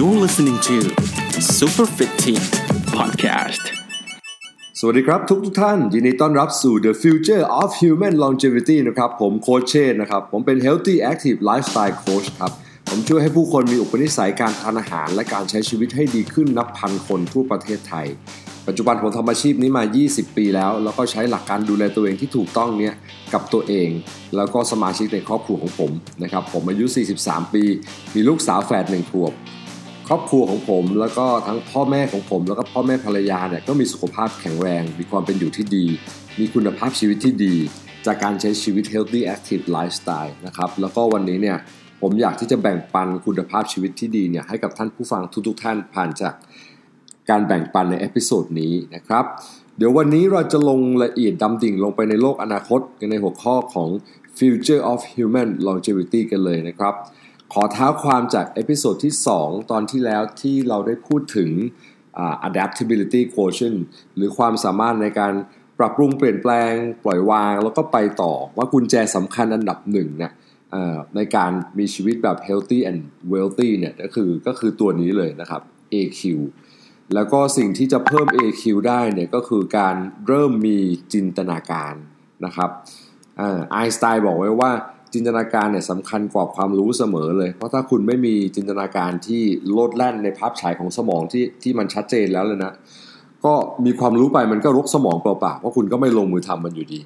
You're listening to Super Fit Team Podcast สวัสดีครับทุกทุกท่าน ยินดีต้อนรับสู่ The Future of Human Longevity นะครับ ผมโคชเชนนะครับ ผมเป็น Healthy Active Lifestyle Coach ครับ ผมช่วยให้ผู้คนมีอุปนิสัยการทานอาหาร และการใช้ชีวิตให้ดีขึ้นนับพันคนทั่วประเทศไทย ปัจจุบันผมทำอาชีพนี้มา 20 ปีแล้ว แล้วก็ใช้หลักการดูแลตัวเองที่ถูกต้องเนี่ยกับตัวเอง แล้วก็สมาชิกในครอบครัวของผมนะครับผมอายุ 43 ปี มีลูกสาวแฝดหนึ่งขวบ ครอบครัวของผมแล้วก็ทั้งพ่อแม่ของผมแล้วก็พ่อแม่ภรรยาเนี่ยก็มีสุขภาพแข็งแรง มีความเป็นอยู่ที่ดี มีคุณภาพชีวิตที่ดี จากการใช้ชีวิต healthy active lifestyle นะครับแล้วก็วันนี้เนี่ยผมอยากที่จะแบ่งปันคุณภาพชีวิตที่ดีเนี่ยให้กับท่านผู้ฟังทุกๆท่านผ่านจากการแบ่งปันใน episode นี้นะครับ เดี๋ยววันนี้เราจะลงละเอียดดำดิ่งลงไปในโลกอนาคตในหัวข้อของ future of human longevity กันเลยนะครับ ขอเท้าความจากเอพิโซดที่ 2 ตอนที่แล้วที่เราได้พูดถึง adaptability quotient หรือความสามารถในการปรับปรุงเปลี่ยนแปลง ปล่อยวาง แล้วก็ไปต่อว่ากุญแจสำคัญอันดับหนึ่งเนี่ยในการมีชีวิตแบบ healthy and wealthy เนี่ยก็คือก็คือตัวนี้เลยนะครับ AQ แล้วก็สิ่งที่จะเพิ่ม AQ ได้เนี่ยก็คือการเริ่มมีจินตนาการนะครับไอน์สไตน์บอกไว้ว่า จินตนาการเนี่ยสำคัญกว่าความรู้เสมอเลย เพราะถ้าคุณไม่มีจินตนาการที่โลดแล่นในภาพฉายของสมองที่ที่มันชัดเจนแล้วเลยนะ ก็มีความรู้ไปมันก็รกสมองเปล่าๆเพราะคุณก็ไม่ลงมือทำมันอยู่ดี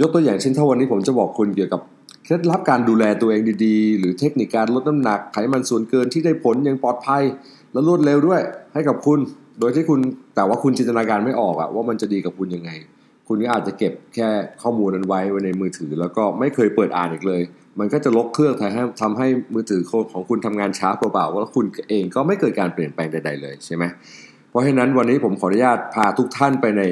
ยกตัวอย่างเช่นถ้าวันนี้ผมจะบอกคุณเกี่ยวกับเคล็ดลับการดูแลตัวเองดีๆ หรือเทคนิคการลดน้ำหนักไขมันส่วนเกินที่ได้ผลอย่างปลอดภัย และรวดเร็วด้วยให้กับคุณ โดยที่คุณแต่ว่าคุณจินตนาการไม่ออกอะว่ามันจะดีกับคุณยังไง คุณก็อาจจะเก็บแค่ข้อมูลนั้นไว้ไว้ในมือถือ แล้วก็ไม่เคยเปิดอ่านอีกเลย มันก็จะรกเครื่องทำให้มือถือของคุณทำงานช้าเปล่าๆแล้วคุณเองก็ไม่เกิดการเปลี่ยนแปลงใด ๆ เลยใช่ไหมเพราะฉะนั้นวันนี้ผมขออนุญาตพาทุกท่านไปใน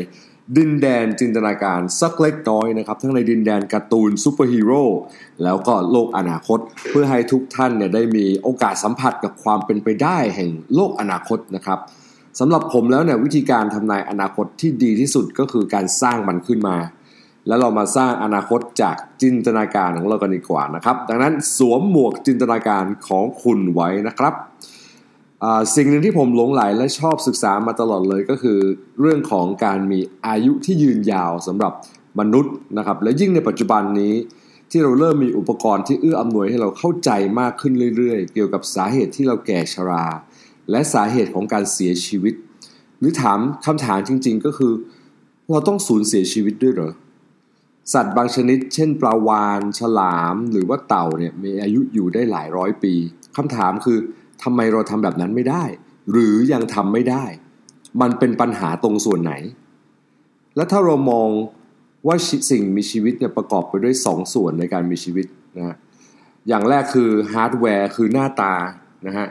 ดินแดนจินตนาการสักเล็กน้อยนะครับ ทั้งในดินแดนการ์ตูนซูเปอร์ฮีโร่แล้วก็โลกอนาคต เพื่อให้ทุกท่านเนี่ยได้มีโอกาสสัมผัสกับความเป็นไปได้แห่งโลกอนาคตนะครับ สำหรับผมแล้วเนี่ยวิธีการทำนายอนาคตที่ดีที่สุดก็คือการสร้างมันขึ้นมา แล้วเรามาสร้างอนาคตจากจินตนาการของเรากันดีกว่านะครับ ดังนั้นสวมหมวกจินตนาการของคุณไว้นะครับสิ่งหนึ่งที่ผมหลงไหลและชอบศึกษามาตลอดเลยก็คือ เรื่องของการมีอายุที่ยืนยาวสำหรับมนุษย์นะครับ และยิ่งในปัจจุบันนี้ที่เราเริ่มมีอุปกรณ์ที่เอื้ออำนวยให้เราเข้าใจมากขึ้นเรื่อยๆ เกี่ยวกับสาเหตุที่เราแก่ชรา และสาเหตุของการเสียชีวิต หรือถามคำถามจริง ๆ ก็คือ เราต้องสูญเสียชีวิตด้วยเหรอสัตว์บางชนิด เช่นปลาวานฉลาม หรือว่าเต่าเนี่ยมีอายุอยู่ได้หลายร้อยปีคำถามคือทำไมเราทำแบบนั้นไม่ได้ หรือยังทำไม่ได้ มันเป็นปัญหาตรงส่วนไหน และถ้าเรามองว่าสิ่งมีชีวิตเนี่ยประกอบไปด้วย 2 ส่วนในการมีชีวิตนะฮะอย่างแรกคือฮาร์ดแวร์คือหน้าตานะฮะ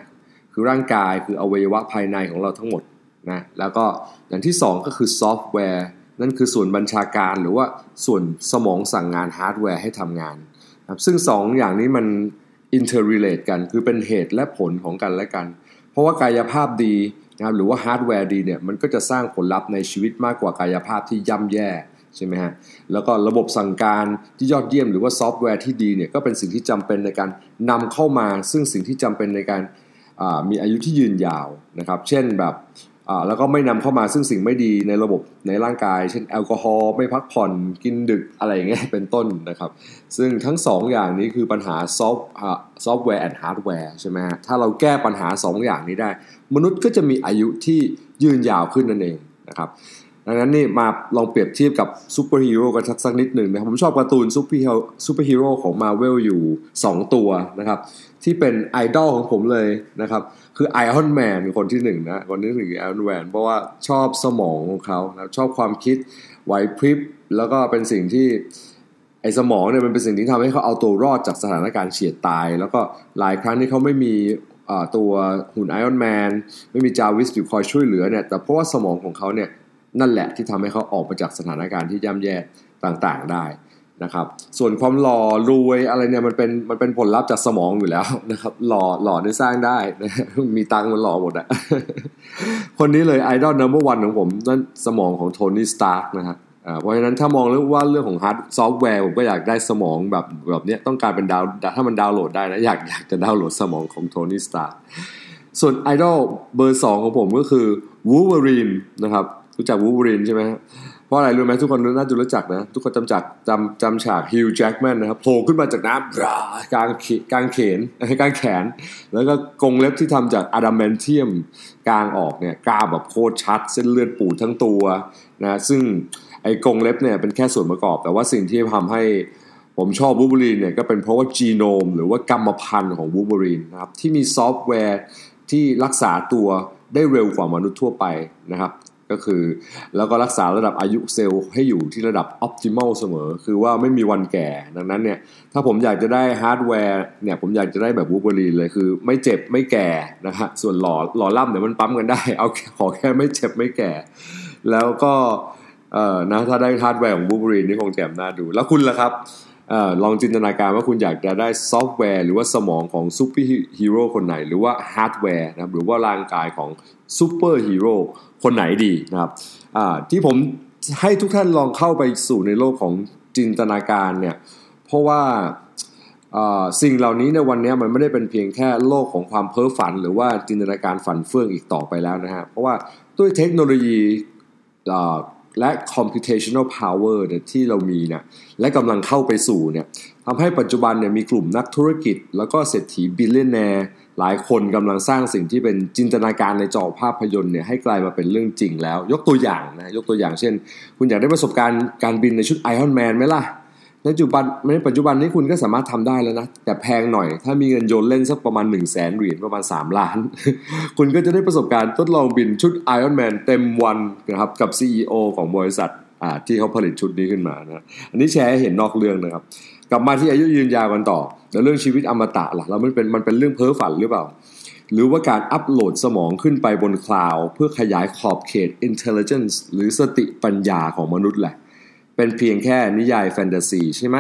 คือร่างกายคืออวัยวะภายในของเราทั้งหมดนะแล้วก็อย่างที่ 2 ก็คือซอฟต์แวร์ นั่นคือส่วนบัญชาการหรือว่าส่วนสมองสั่งงานฮาร์ดแวร์ให้ทำงานครับซึ่ง 2 อย่างนี้มัน interrelate กันคือเป็นเหตุและผลของกันและกัน เพราะว่ากายภาพดีนะครับหรือว่าฮาร์ดแวร์ดีเนี่ยมันก็จะสร้างผลลัพธ์ในชีวิตมากกว่ากายภาพที่ย่ำแย่ใช่ไหมฮะแล้วก็ระบบสั่งการที่ยอดเยี่ยมหรือว่าซอฟต์แวร์ที่ดีเนี่ยก็เป็นสิ่งที่จำเป็นในการนำเข้ามา ซึ่งสิ่งที่จำเป็นในการ มีอายุที่ยืนยาวนะครับ เช่นแบบแล้วก็ไม่นำเข้ามาซึ่งสิ่งไม่ดีในระบบในร่างกาย เช่นแอลกอฮอล์ไม่พักผ่อนกินดึกอะไรอย่างเงี้ยเป็นต้นนะครับ ซึ่งทั้ง2 อย่างนี้คือปัญหาซอฟต์software and hardware ใช่ไหมฮะถ้าเราแก้ปัญหา2อย่างนี้ได้ มนุษย์ก็จะมีอายุที่ยืนยาวขึ้นนั่นเองนะครับ ดังนั้นนี่มาลองเปรียบเทียบกับซูเปอร์ฮีโร่กันสักนิดหนึ่งนะครับผมชอบการ์ตูนซูเปอร์ฮีโร่ซูเปอร์ฮีโร่ของมาเวลอยู่ 2 ตัวนะครับที่เป็นไอดอลของผมเลยนะครับคือ Iron Man คนที่หนึ่งนะคนที่หนึ่ง Iron Man เพราะว่าชอบสมองของเขานะชอบความคิดไหวพริบ แล้วก็เป็นสิ่งที่ไอ้สมองเนี่ยมันเป็นสิ่งที่ทำให้เขาเอาตัวรอดจากสถานการณ์เฉียดตาย แล้วก็หลายครั้งที่เขาไม่มีตัวหุ่น Iron Man ไม่มี Jarvis อยู่คอยช่วยเหลือเนี่ยแต่เพราะว่าสมองของเขาเนี่ย นั่นแหละที่ทำให้เขาออกมาจากสถานการณ์ที่ย่ำแย่ต่างๆได้นะครับ ส่วนความหล่อรวยอะไรเนี่ยมันเป็นมันเป็นผลลัพธ์จากสมองอยู่แล้วนะครับ หล่อหล่อได้สร้างได้นะมีตังค์มันหล่อหมดอะคนนี้เลยไอดอล number one ของผมนั่นสมองของ Tony Stark นะครับเพราะฉะนั้นถ้ามองเรื่องว่าเรื่องของฮาร์ดซอฟต์แวร์ผมก็อยากได้สมองแบบแบบนี้ต้องการเป็นดาวถ้ามันดาวน์โหลดได้นะอยากอยากจะดาวน์โหลดสมองของ Tony Stark ส่วนไอดอลเบอร์สองของผมก็คือวูเวอรีนนะครับ รู้จักวูเวอรีนใช่ไหมเพราะอะไรรู้ไหมทุกคนน่าจะรู้จักนะ ทุกคนจำจักจำจำฉาก Hugh Jackman นะครับโผล่ขึ้นมาจากน้ำกลางกลางเขนกลางแขน แล้วก็กรงเล็บที่ทำจาก adamantiumกางออกเนี่ยกล้ามแบบโคตรชัด เส้นเลือดปูดทั้งตัวนะซึ่งไอ้กรงเล็บเนี่ยเป็นแค่ส่วนประกอบ แต่ว่าสิ่งที่ทำให้ผมชอบวูบูรีนเนี่ยก็เป็นเพราะว่าจีโนม หรือว่ากรรมพันธุ์ของวูบูรีนนะครับที่มีซอฟต์แวร์ที่รักษาตัวได้เร็วกว่ามนุษย์ทั่วไปนะครับ ก็คือ แล้วก็รักษาระดับอายุเซลล์ให้อยู่ที่ระดับออ t ติม l ลเสมอ คือว่าไม่มีวันแก่ ดังนั้นเนี่ย ถ้าผมอยากจะได้ฮาร์ดแวร์เนี่ย ผมอยากจะได้แบบวูบรีนเลย คือ ไม่เจ็บไม่แก่นะฮะ ส่วนหล่อหล่อล่ำเดี๋ยมันปั๊มกันได้ เอาขอแค่ไม่เจ็บไม่แก่ แล้วก็ เอ่อ นะ ถ้าได้ฮาร์ดแวร์ของวูบรีนนี่คงแจ่มน่าดู แล้วคุณล่ะครับ ลองจินตนาการว่าคุณอยากจะได้ซอฟต์แวร์ หรือว่าสมองของซูเปอร์ฮีโร่คนไหน หรือว่าฮาร์ดแวร์นะครับหรือว่าร่างกายของซูเปอร์ฮีโร่คนไหนดีนะครับที่ผมให้ทุกท่านลองเข้าไปสู่ในโลกของจินตนาการเนี่ยเพราะว่าสิ่งเหล่านี้ในวันนี้มันไม่ได้เป็นเพียงแค่โลกของความเพ้อฝัน หรือว่าจินตนาการฝันเฟื่องอีกต่อไปแล้วนะฮะเพราะว่าด้วยเทคโนโลยี และ computational power เนี่ยที่เรามีเนี่ยและกำลังเข้าไปสู่เนี่ยทำให้ปัจจุบันเนี่ยมีกลุ่มนักธุรกิจ แล้วก็เศรษฐี billionaire หลายคนกำลังสร้างสิ่งที่เป็นจินตนาการในจอภาพยนตร์เนี่ยให้กลายมาเป็นเรื่องจริงแล้ว ยกตัวอย่างนะยกตัวอย่างเช่น คุณอยากได้ประสบการณ์การบินในชุด Iron Man ไหมล่ะ ในปัจจุบันในปัจจุบันนี้คุณก็สามารถทำได้แล้วนะ แต่แพงหน่อย ถ้ามีเงินโยนเล่นสักประมาณ1นึ่งแสนเหรียญประมาณ 3 ล้าน คุณก็จะได้ประสบการณ์ทดลองบินชุด Iron Man เต็มวันนะครับกับ CEO ของบริษัทที่เขาผลิตชุดนี้ขึ้นมานะอันนี้แชร์ให้เห็นนอกเรื่องนะครับ กลับมาที่อายุยืนยาวกันต่อ แล้วเรื่องชีวิตอมตะล่ะแล้วมันเป็นมันเป็นเรื่องเพ้อฝันหรือเปล่า หรือว่าการอัปโหลดสมองขึ้นไปบนคลาวเพื่อขยายขอบเขต intelligence หรือสติปัญญาของมนุษย์แหละ เป็นเพียงแค่นิยายแฟนตาซีใช่ไหม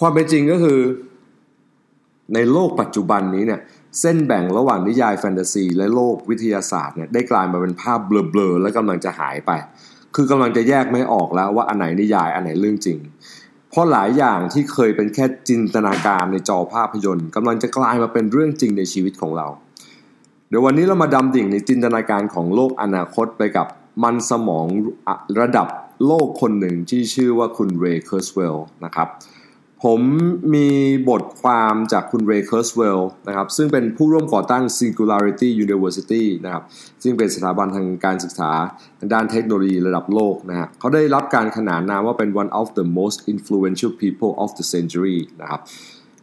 ความเป็นจริงก็คือ ในโลกปัจจุบันนี้เนี่ยเส้นแบ่งระหว่างนิยายแฟนตาซี และโลกวิทยาศาสตร์เนี่ยได้กลายมาเป็นภาพเบลอๆและกำลังจะหายไป คือกำลังจะแยกไม่ออกแล้วว่าอันไหนนิยายอันไหนเรื่องจริง เพราะหลายอย่างที่เคยเป็นแค่จินตนาการในจอภาพยนตร์กำลังจะกลายมาเป็นเรื่องจริงในชีวิตของเรา เดี๋ยววันนี้เรามาดำดิ่งในจินตนาการของโลกอนาคตไปกับมันสมองระดับ โลกคนหนึ่งที่ชื่อว่าคุณ Ray Kurzweil นะครับผมมีบทความจากคุณ Ray Kurzweil นะครับซึ่งเป็นผู้ร่วมก่อตั้ง Singularity University นะครับซึ่งเป็นสถาบันทางการศึกษาด้านเทคโนโลยีระดับโลกนะฮะเขาได้รับการขนานนามว่าเป็น one of the most influential people of the century นะครับ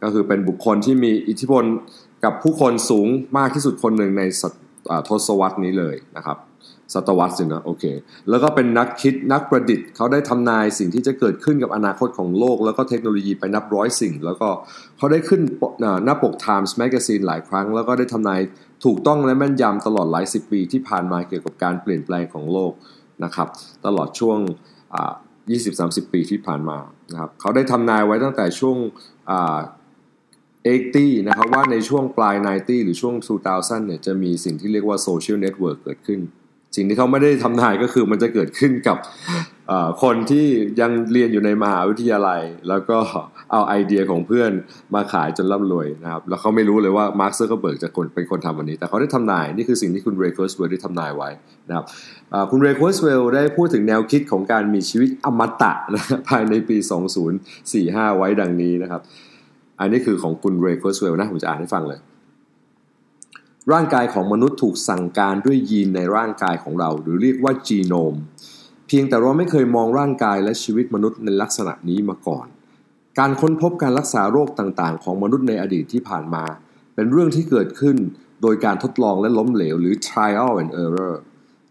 ก็คือเป็นบุคคลที่มีอิทธิพลกับผู้คนสูงมากที่สุดคนหนึ่งในทศวรรษนี้เลยนะครับ ศตวรรษสินะโอเค แล้วก็เป็นนักคิดนักประดิษฐ์เขาได้ทำนายสิ่งที่จะเกิดขึ้นกับอนาคตของโลก แล้วก็เทคโนโลยีไปนับร้อยสิ่ง แล้วก็เขาได้ขึ้นหน้าปก Times Magazine หลายครั้ง แล้วก็ได้ทำนายถูกต้องและแม่นยำตลอดหลายสิบปีที่ผ่านมาเกี่ยวกับการเปลี่ยนแปลงของโลกนะครับ ตลอดช่วง 20-30 ปีที่ผ่านมานะครับเขาได้ทำนายไว้ตั้งแต่ช่วงeighty นะครับว่าในช่วงปลาย 90 หรือช่วง 2000เนี่ยจะมีสิ่งที่เรียกว่าโซเชียลเน็ตเวิร์กเกิดขึ้น สิ่งที่เขาไม่ได้ทำนายก็คือมันจะเกิดขึ้นกับคนที่ยังเรียนอยู่ในมหาวิทยาลัย แล้วก็เอาไอเดียของเพื่อนมาขายจนร่ำรวยนะครับ แล้วเขาไม่รู้เลยว่า Mark Zuckerberg จะเป็นคนทำวันนี้ แต่เขาได้ทำนาย นี่คือสิ่งที่คุณ Ray Kurzweil ได้ทำนายไว้นะครับคุณ Ray Kurzweil ได้พูดถึงแนวคิดของการมีชีวิตอมตะนะภายในปี 2045 ไว้ดังนี้นะครับ อันนี้คือของคุณ Ray Kurzweil นะ ผมจะอ่านให้ฟังเลย ร่างกายของมนุษย์ถูกสั่งการด้วยยีนในร่างกายของเรา หรือเรียกว่าจีโนม เพียงแต่เราไม่เคยมองร่างกายและชีวิตมนุษย์ในลักษณะนี้มาก่อน การค้นพบการรักษาโรคต่างๆ ของมนุษย์ในอดีตที่ผ่านมา เป็นเรื่องที่เกิดขึ้นโดยการทดลองและล้มเหลว หรือ trial and error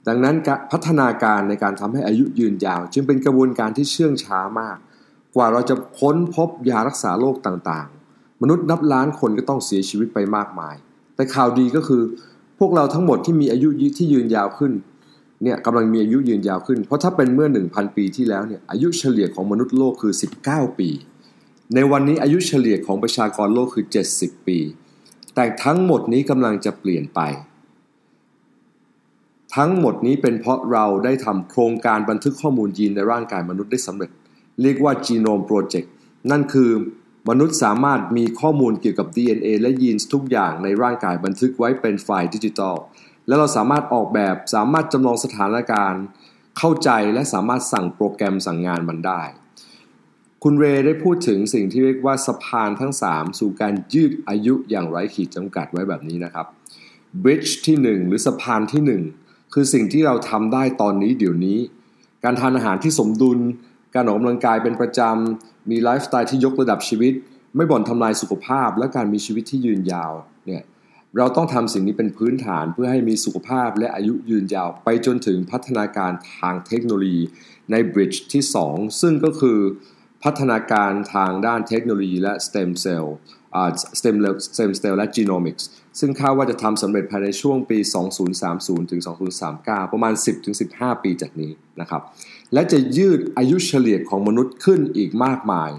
ดังนั้นพัฒนาการในการทำให้อายุยืนยาว จึงเป็นกระบวนการที่เชื่องช้ามาก กว่าเราจะค้นพบยารักษาโรคต่างๆ มนุษย์นับล้านคนก็ต้องเสียชีวิตไปมากมาย แต่ข่าวดีก็คือ พวกเราทั้งหมดที่มีอายุที่ยืนยาวขึ้นเนี่ยกำลังมีอายุยืนยาวขึ้น เพราะถ้าเป็นเมื่อ 1,000 ปีที่แล้วเนี่ยอายุเฉลี่ยของมนุษย์โลกคือ 19 ปี ในวันนี้อายุเฉลี่ยของประชากรโลกคือ 70 ปี แต่ทั้งหมดนี้กำลังจะเปลี่ยนไป ทั้งหมดนี้เป็นเพราะเราได้ทำโครงการบันทึกข้อมูลยีนในร่างกายมนุษย์ได้สำเร็จ เรียกว่า Genome Project นั่นคือ มนุษย์สามารถมีข้อมูลเกี่ยวกับ DNA และยีนส์ทุกอย่างในร่างกายบันทึกไว้เป็นไฟล์ดิจิตอลและเราสามารถออกแบบสามารถจำลองสถานการณ์ เข้าใจและสามารถสั่งโปรแกรมสั่งงานมันได้ คุณเรย์ได้พูดถึงสิ่งที่เรียกว่าสะพานทั้ง 3 สู่การยืดอายุอย่างไร้ขีดจำกัดไว้แบบนี้นะครับ Bridge ที่ 1 หรือสะพานที่ 1 คือสิ่งที่เราทำได้ตอนนี้เดี๋ยวนี้ การทานอาหารที่สมดุล การออกกำลังกายเป็นประจำ มีไลฟ์สไตล์ที่ยกระดับชีวิต ไม่บ่นทำลายสุขภาพ และการมีชีวิตที่ยืนยาวเนี่ยเราต้องทำสิ่งนี้เป็นพื้นฐานเพื่อให้มีสุขภาพและอายุยืนยาว ไปจนถึงพัฒนาการทางเทคโนโลยี ใน Bridge ที่ 2 ซึ่งก็คือพัฒนาการทางด้านเทคโนโลยีและ stem cell อ่า stem stem cell และ genomics ซึ่งคาดว่าจะทำสำเร็จภายในช่วงปี 2030 ถึง 2039 ประมาณ 10 ถึง 15 ปีจากนี้นะครับ และจะยืดอายุเฉลี่ยของมนุษย์ขึ้นอีกมากมาย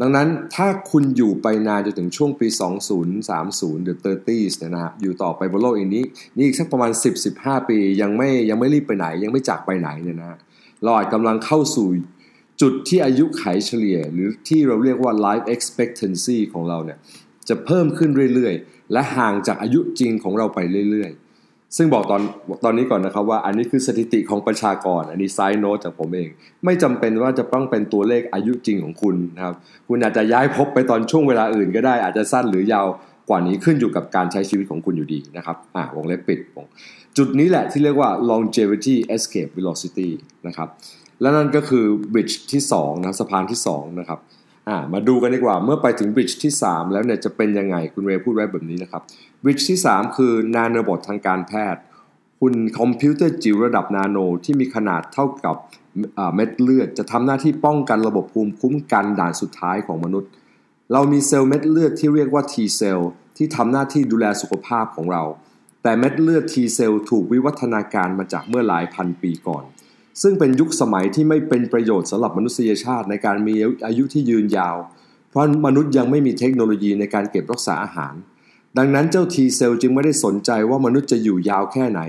ดังนั้นถ้าคุณอยู่ไปนานจนถึงช่วงปี 2030 หรือ 30s เนี่ยนะฮะอยู่ต่อไปบนโลกอีกนี้ นี่อีกสักประมาณ 10-15 ปียังไม่ยังไม่รีบไปไหน ยังไม่จากไปไหนเนี่ยนะฮะเราอาจกำลังเข้าสู่จุดที่อายุไขเฉลี่ย หรือที่เราเรียกว่า life expectancy ของเราเนี่ย จะเพิ่มขึ้นเรื่อยๆ และห่างจากอายุจริงของเราไปเรื่อยๆ ซึ่งบอกตอนตอนนี้ก่อนนะครับว่าอันนี้คือสถิติของประชากร อันนี้ไซโนตจากผมเอง ไม่จำเป็นว่าจะต้องเป็นตัวเลขอายุจริงของคุณนะครับ คุณอาจจะย้ายพบไปตอนช่วงเวลาอื่นก็ได้อาจจะสั้นหรือยาวกว่านี้ขึ้นอยู่กับการใช้ชีวิตของคุณอยู่ดีนะครับอ่าวงเล็บปิดวงจุดนี้แหละที่เรียกว่า longevity escape velocity นะครับและนั่นก็คือ bridge ที่2นะสะพานที่2นะครับ อ่ามาดูกันดีกว่า เมื่อไปถึง bridge ที่ 3 แล้วเนี่ยจะเป็นยังไงคุณเรย์พูดไว้แบบนี้นะครับ bridge ที่ 3 คือ nanobot ทางการแพทย์หุ่นคอมพิวเตอร์จิ๋วระดับนาโนที่มีขนาดเท่ากับเม็ดเลือด จะทำหน้าที่ป้องกันระบบภูมิคุ้มกันด่านสุดท้ายของมนุษย์ เรามีเซลล์เม็ดเลือดที่เรียกว่า T เซลล์ที่ทำหน้าที่ดูแลสุขภาพของเรา แต่เม็ดเลือด T เซลล์ถูกวิวัฒนาการมาจากเมื่อหลายพันปีก่อน ซึ่งเป็นยุคสมัยที่ไม่เป็นประโยชน์สำหรับมนุษยชาติในการมีอายุที่ยืนยาว เพราะมนุษย์ยังไม่มีเทคโนโลยีในการเก็บรักษาอาหาร ดังนั้นเจ้า T เซลจึงไม่ได้สนใจว่ามนุษย์จะอยู่ยาวแค่ไหน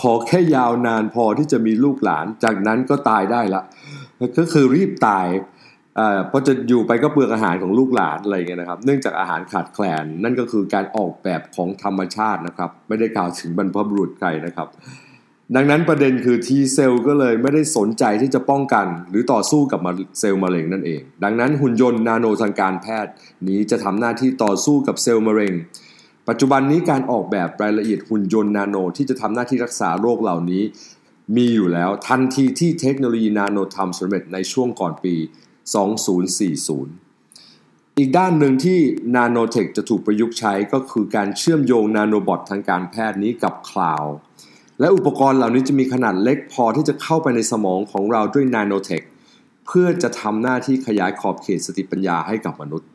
ขอแค่ยาวนานพอที่จะมีลูกหลาน จากนั้นก็ตายได้ละ ก็คือรีบตายเพราะจะอยู่ไปก็เปลืองอาหารของลูกหลานอะไรเงี้ยนะครับ เนื่องจากอาหารขาดแคลนนั่นก็คือการออกแบบของธรรมชาตินะครับ ไม่ได้กล่าวถึงบรรพบุรุษใครนะครับ ดังนั้นประเด็นคือ T เซลล์ก็เลยไม่ได้สนใจที่จะป้องกัน หรือต่อสู้กับเซลล์มะเร็งนั่นเอง ดังนั้นหุ่นยนต์นาโนทางการแพทย์ นี้จะทำหน้าที่ต่อสู้กับเซลล์มะเร็ง ปัจจุบันนี้การออกแบบรายละเอียดหุ่นยนต์นาโนที่จะทำหน้าที่รักษาโรคเหล่านี้ มีอยู่แล้วทันทีที่เทคโนโลยีนาโนทำสำเร็จในช่วงก่อนปี 2040อีกด้านหนึ่งที่ nanotech จะถูกประยุกต์ใช้ก็คือการเชื่อมโยง nanobot ทางการแพทย์นี้กับคลาวด์ และอุปกรณ์เหล่านี้จะมีขนาดเล็กพอที่จะเข้าไปในสมองของเราด้วย nanotech เพื่อจะทำหน้าที่ขยายขอบเขตสติปัญญาให้กับมนุษย์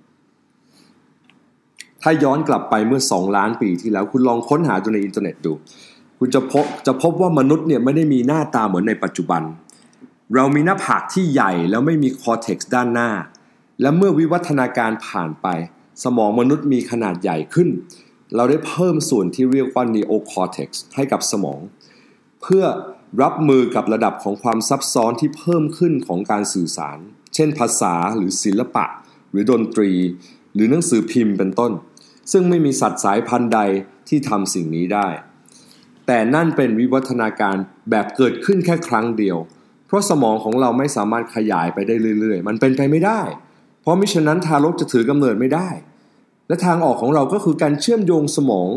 ถ้าย้อนกลับไปเมื่อ 2 ล้านปีที่แล้ว คุณลองค้นหาดูในอินเทอร์เน็ตดู คุณจะพบจะพบว่ามนุษย์เนี่ยไม่ได้มีหน้าตาเหมือนในปัจจุบัน เรามีหน้าผากที่ใหญ่แล้วไม่มี cortex ด้านหน้า และเมื่อวิวัฒนาการผ่านไป สมองมนุษย์มีขนาดใหญ่ขึ้น เราได้เพิ่มส่วนที่เรียกว่า neocortex ให้กับสมอง เพื่อรับมือกับระดับของความซับซ้อนที่เพิ่มขึ้นของการสื่อสาร เช่นภาษาหรือศิลปะ หรือดนตรี หรือหนังสือพิมพ์เป็นต้น ซึ่งไม่มีสัตว์สายพันธุ์ใดที่ทำสิ่งนี้ได้ แต่นั่นเป็นวิวัฒนาการแบบเกิดขึ้นแค่ครั้งเดียว เพราะสมองของเราไม่สามารถขยายไปได้เรื่อยๆ มันเป็นไปไม่ได้ เพราะมิฉะนั้นทารกจะถือกำเนิดไม่ได้ และทางออกของเราก็คือการเชื่อมโยงสมอง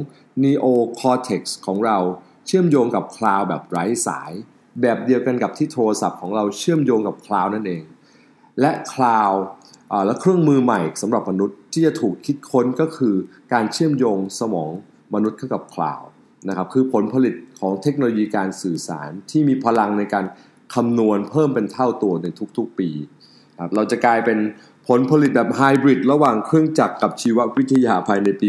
neocortex ของเราเชื่อมโยงกับคลาวด์แบบไร้สาย แบบเดียวกันกับที่โทรศัพท์ของเราเชื่อมโยงกับคลาวด์นั่นเอง และคลาวด์และเครื่องมือใหม่สำหรับมนุษย์ที่จะถูกคิดค้นก็คือการเชื่อมโยงสมองมนุษย์เข้ากับคลาวด์นะครับคือผลผลิตของเทคโนโลยีการสื่อสารที่มีพลังในการคำนวณเพิ่มเป็นเท่าตัวในทุกๆปี เราจะกลายเป็น ผลผลิตแบบไฮบริดระหว่างเครื่องจักรกับชีววิทยาภายในปี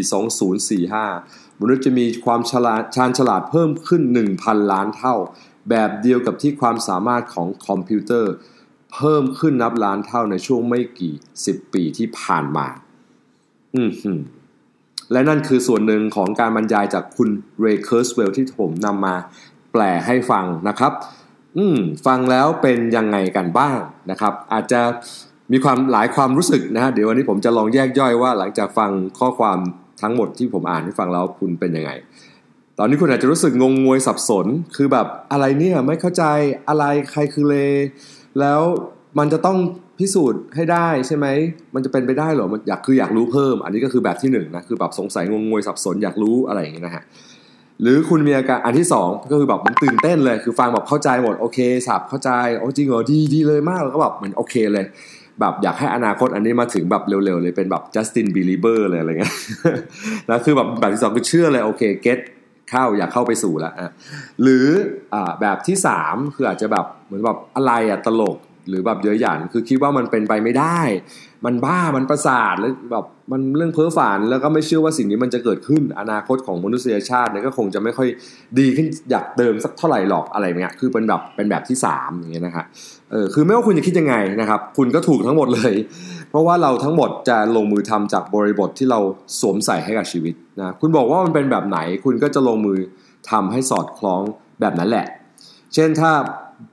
2045 มนุษย์จะมีความฉลาดชาญฉลาดเพิ่มขึ้น 1,000 ล้านเท่า แบบเดียวกับที่ความสามารถของคอมพิวเตอร์ เพิ่มขึ้นนับล้านเท่าในช่วงไม่กี่สิบปีที่ผ่านมา อืมและนั่นคือส่วนหนึ่งของการบรรยายจากคุณเรย์เคิร์สเวลที่ผมนำมาแปลให้ฟังนะครับ อืม ฟังแล้วเป็นยังไงกันบ้างนะครับ อาจจะ มีความหลายความรู้สึกนะฮะเดี๋ยววันนี้ผมจะลองแยกย่อยว่า หลังจากฟังข้อความทั้งหมดที่ผมอ่านให้ฟังแล้วคุณเป็นยังไง ตอนนี้คุณอาจจะรู้สึกงงงวยสับสน คือแบบอะไรเนี่ยไม่เข้าใจอะไรใครคือเล แล้วมันจะต้องพิสูจน์ให้ได้ใช่ไหม มันจะเป็นไปได้หรอ มันอยากคืออยากรู้เพิ่ม อันนี้ก็คือแบบที่หนึ่งนะคือแบบสงสัยงงงวยสับสนอยากรู้อะไรอย่างเงี้ยนะฮะหรือคุณมีอาการอันที่สองก็คือแบบมันตื่นเต้นเลย คือฟังแบบเข้าใจหมดโอเคสับเข้าใจโอ้จริงเหรอดีดีเลยมากแล้วก็แบบเหมือนโอเคเลย แบบอยากให้อนาคตอันนี้มาถึงแบบเร็วๆเลยเป็นแบบจัสติน believer เลยอะไรเงี้ยแล้วคือแบบแบบที่สองคือเชื่อเลยโอเค get เข้าอยากเข้าไปสู่แล้วหรือแบบที่สามคืออาจจะแบบเหมือนแบบอะไรอะตลก หรือแบบเย้ยหยันคือคิดว่ามันเป็นไปไม่ได้ มันบ้ามันประสาทแล้วแบบมันเรื่องเพ้อฝันแล้วก็ไม่เชื่อว่าสิ่งนี้มันจะเกิดขึ้นอนาคตของมนุษยชาติเนี่ยก็คงจะไม่ค่อยดีขึ้นอยากเดิมสักเท่าไหร่หรอกอะไรเงี้ยคือเป็นแบบเป็นแบบที่สามอย่างเงี้ยนะฮะเออคือไม่ว่าคุณจะคิดยังไงนะครับ คุณก็ถูกทั้งหมดเลย เพราะว่าเราทั้งหมดจะลงมือทำจากบริบทที่เราสวมใส่ให้กับชีวิตนะคุณบอกว่ามันเป็นแบบไหน คุณก็จะลงมือทำให้สอดคล้องแบบนั้นแหละ เช่นถ้า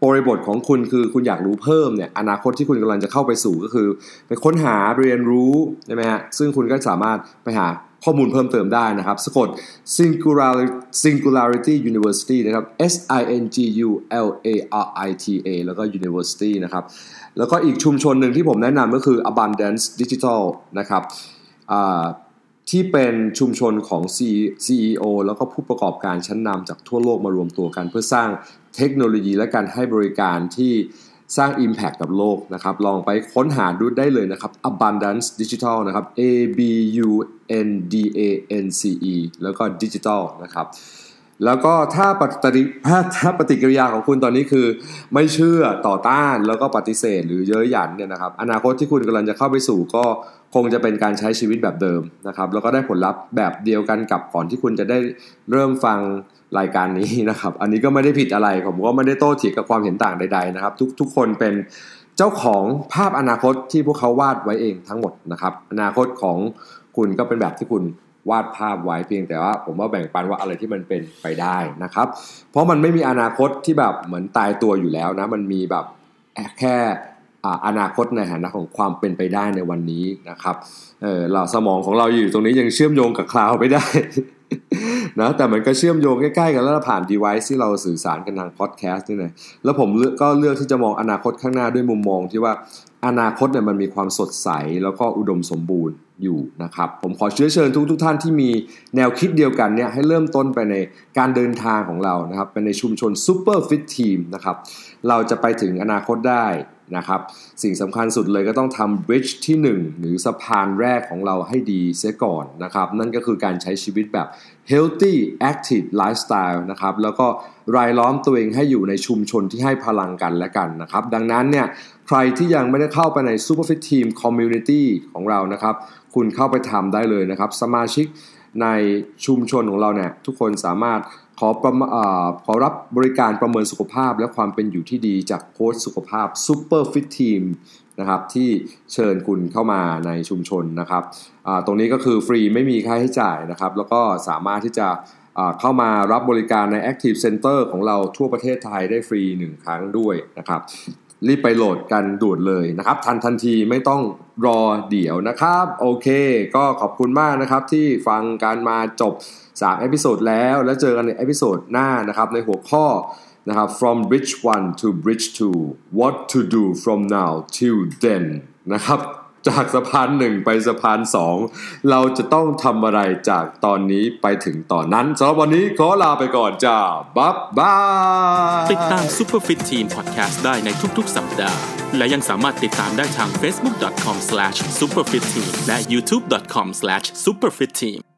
บริบทของคุณคือคุณอยากรู้เพิ่มเนี่ยอนาคตที่คุณกำลังจะเข้าไปสู่ก็คือ ไปค้นหาเรียนรู้ใช่ไหมฮะซึ่งคุณก็สามารถไปหาข้อมูลเพิ่มเติมได้นะครับ สะกด singularity singularity university นะครับ s i n g u l a r i t a แล้วก็ university นะครับ แล้วก็อีกชุมชนหนึ่งที่ผมแนะนำก็คือ abundance digital นะครับ ที่เป็นชุมชนของ CEO แล้วก็ผู้ประกอบการชั้นนำจากทั่วโลกมารวมตัวกัน เพื่อสร้างเทคโนโลยีและการให้บริการที่สร้าง Impact กับโลกนะครับ ลองไปค้นหาดูได้เลยนะครับ Abundance Digital นะครับ A B U N D A N C E แล้วก็ Digital นะครับ แล้วก็ถ้าปฏิถ้าปฏิกิริยาของคุณตอนนี้คือ ไม่เชื่อต่อต้านแล้วก็ปฏิเสธ หรือเย้ยหยันเนี่ยนะครับ อนาคตที่คุณกำลังจะเข้าไปสู่ก็คงจะเป็นการใช้ชีวิตแบบเดิมนะครับ แล้วก็ได้ผลลัพธ์แบบเดียวกันกับก่อนที่คุณจะได้เริ่มฟังรายการนี้นะครับ อันนี้ก็ไม่ได้ผิดอะไร ผมก็ไม่ได้โต้เถียงกับความเห็นต่างใด ๆ นะครับ ทุกทุกคนเป็นเจ้าของภาพอนาคตที่พวกเขาวาดไว้เองทั้งหมดนะครับ อนาคตของคุณก็เป็นแบบที่คุณ วาดภาพไว้เพียงแต่ว่า ผมว่าแบ่งปันว่าอะไรที่มันเป็นไปได้นะครับ เพราะมันไม่มีอนาคตที่แบบเหมือนตายตัวอยู่แล้วนะ มันมีแบบแค่อนาคตในฐานะของความเป็นไปได้ในวันนี้นะครับเออเราสมองของเราอยู่ตรงนี้ยังเชื่อมโยงกับคลาวไม่ได้นะแต่มันก็เชื่อมโยงใกล้ๆกันแล้วผ่าน device ที่เราสื่อสารกันทางพอดแคสต์นี่นะแล้วผมก็เลือกที่จะมองอนาคตข้างหน้าด้วยมุมมองที่ว่าอนาคตเนี่ยมันมีความสดใสแล้วก็อุดมสมบูรณ์ อยู่นะครับ ผมขอเชื้อเชิญทุกทุกท่านที่มีแนวคิดเดียวกันเนี่ยให้เริ่มต้นไปในการเดินทางของเรานะครับไปในชุมชน Super Fit Team นะครับ เราจะไปถึงอนาคตได้นะครับ สิ่งสำคัญสุดเลยก็ต้องทำ bridge ที่ 1 หรือสะพานแรกของเราให้ดีเสียก่อนนะครับ นั่นก็คือการใช้ชีวิตแบบ healthy active lifestyle นะครับ แล้วก็รายล้อมตัวเองให้อยู่ในชุมชนที่ให้พลังกันและกันนะครับ ดังนั้นเนี่ยใครที่ยังไม่ได้เข้าไปใน Superfit Team Community ของเรานะครับ คุณเข้าไปทำได้เลยนะครับ สมาชิกในชุมชนของเราเนี่ยทุกคนสามารถ ขอประอขอรับบริการประเมินสุขภาพและความเป็นอยู่ที่ดีจากโค้ชสุขภาพ Super Fit Team นะครับที่เชิญคุณเข้ามาในชุมชนนะครับตรงนี้ก็คือฟรีไม่มีค่าใช้จ่ายนะครับ แล้วก็สามารถที่จะเข้ามารับบริการใน Active Center ของเราทั่วประเทศไทยได้ฟรี 1 ครั้งด้วยนะครับ รีบไปโหลดกันด่วนเลยนะครับ ทันทันทีไม่ต้องรอเดี๋ยวนะครับ โอเค ก็ขอบคุณมากนะครับที่ฟังการมาจบ3 episode แล้วแล้วเจอกันใน episode หน้านะครับ ในหัวข้อนะครับ from bridge 1 to bridge 2 what to do from now till then นะครับ จากสะพานหนึ่งไปสะพานสองเราจะต้องทำอะไรจากตอนนี้ไปถึงตอนนั้นสำหรับวันนี้ขอลาไปก่อนจ้าบ๊ายบายติดตาม Superfit Team Podcast ได้ในทุกๆ สัปดาห์ และยังสามารถติดตามได้ทาง facebook.com/superfitteam และ youtube.com/superfitteam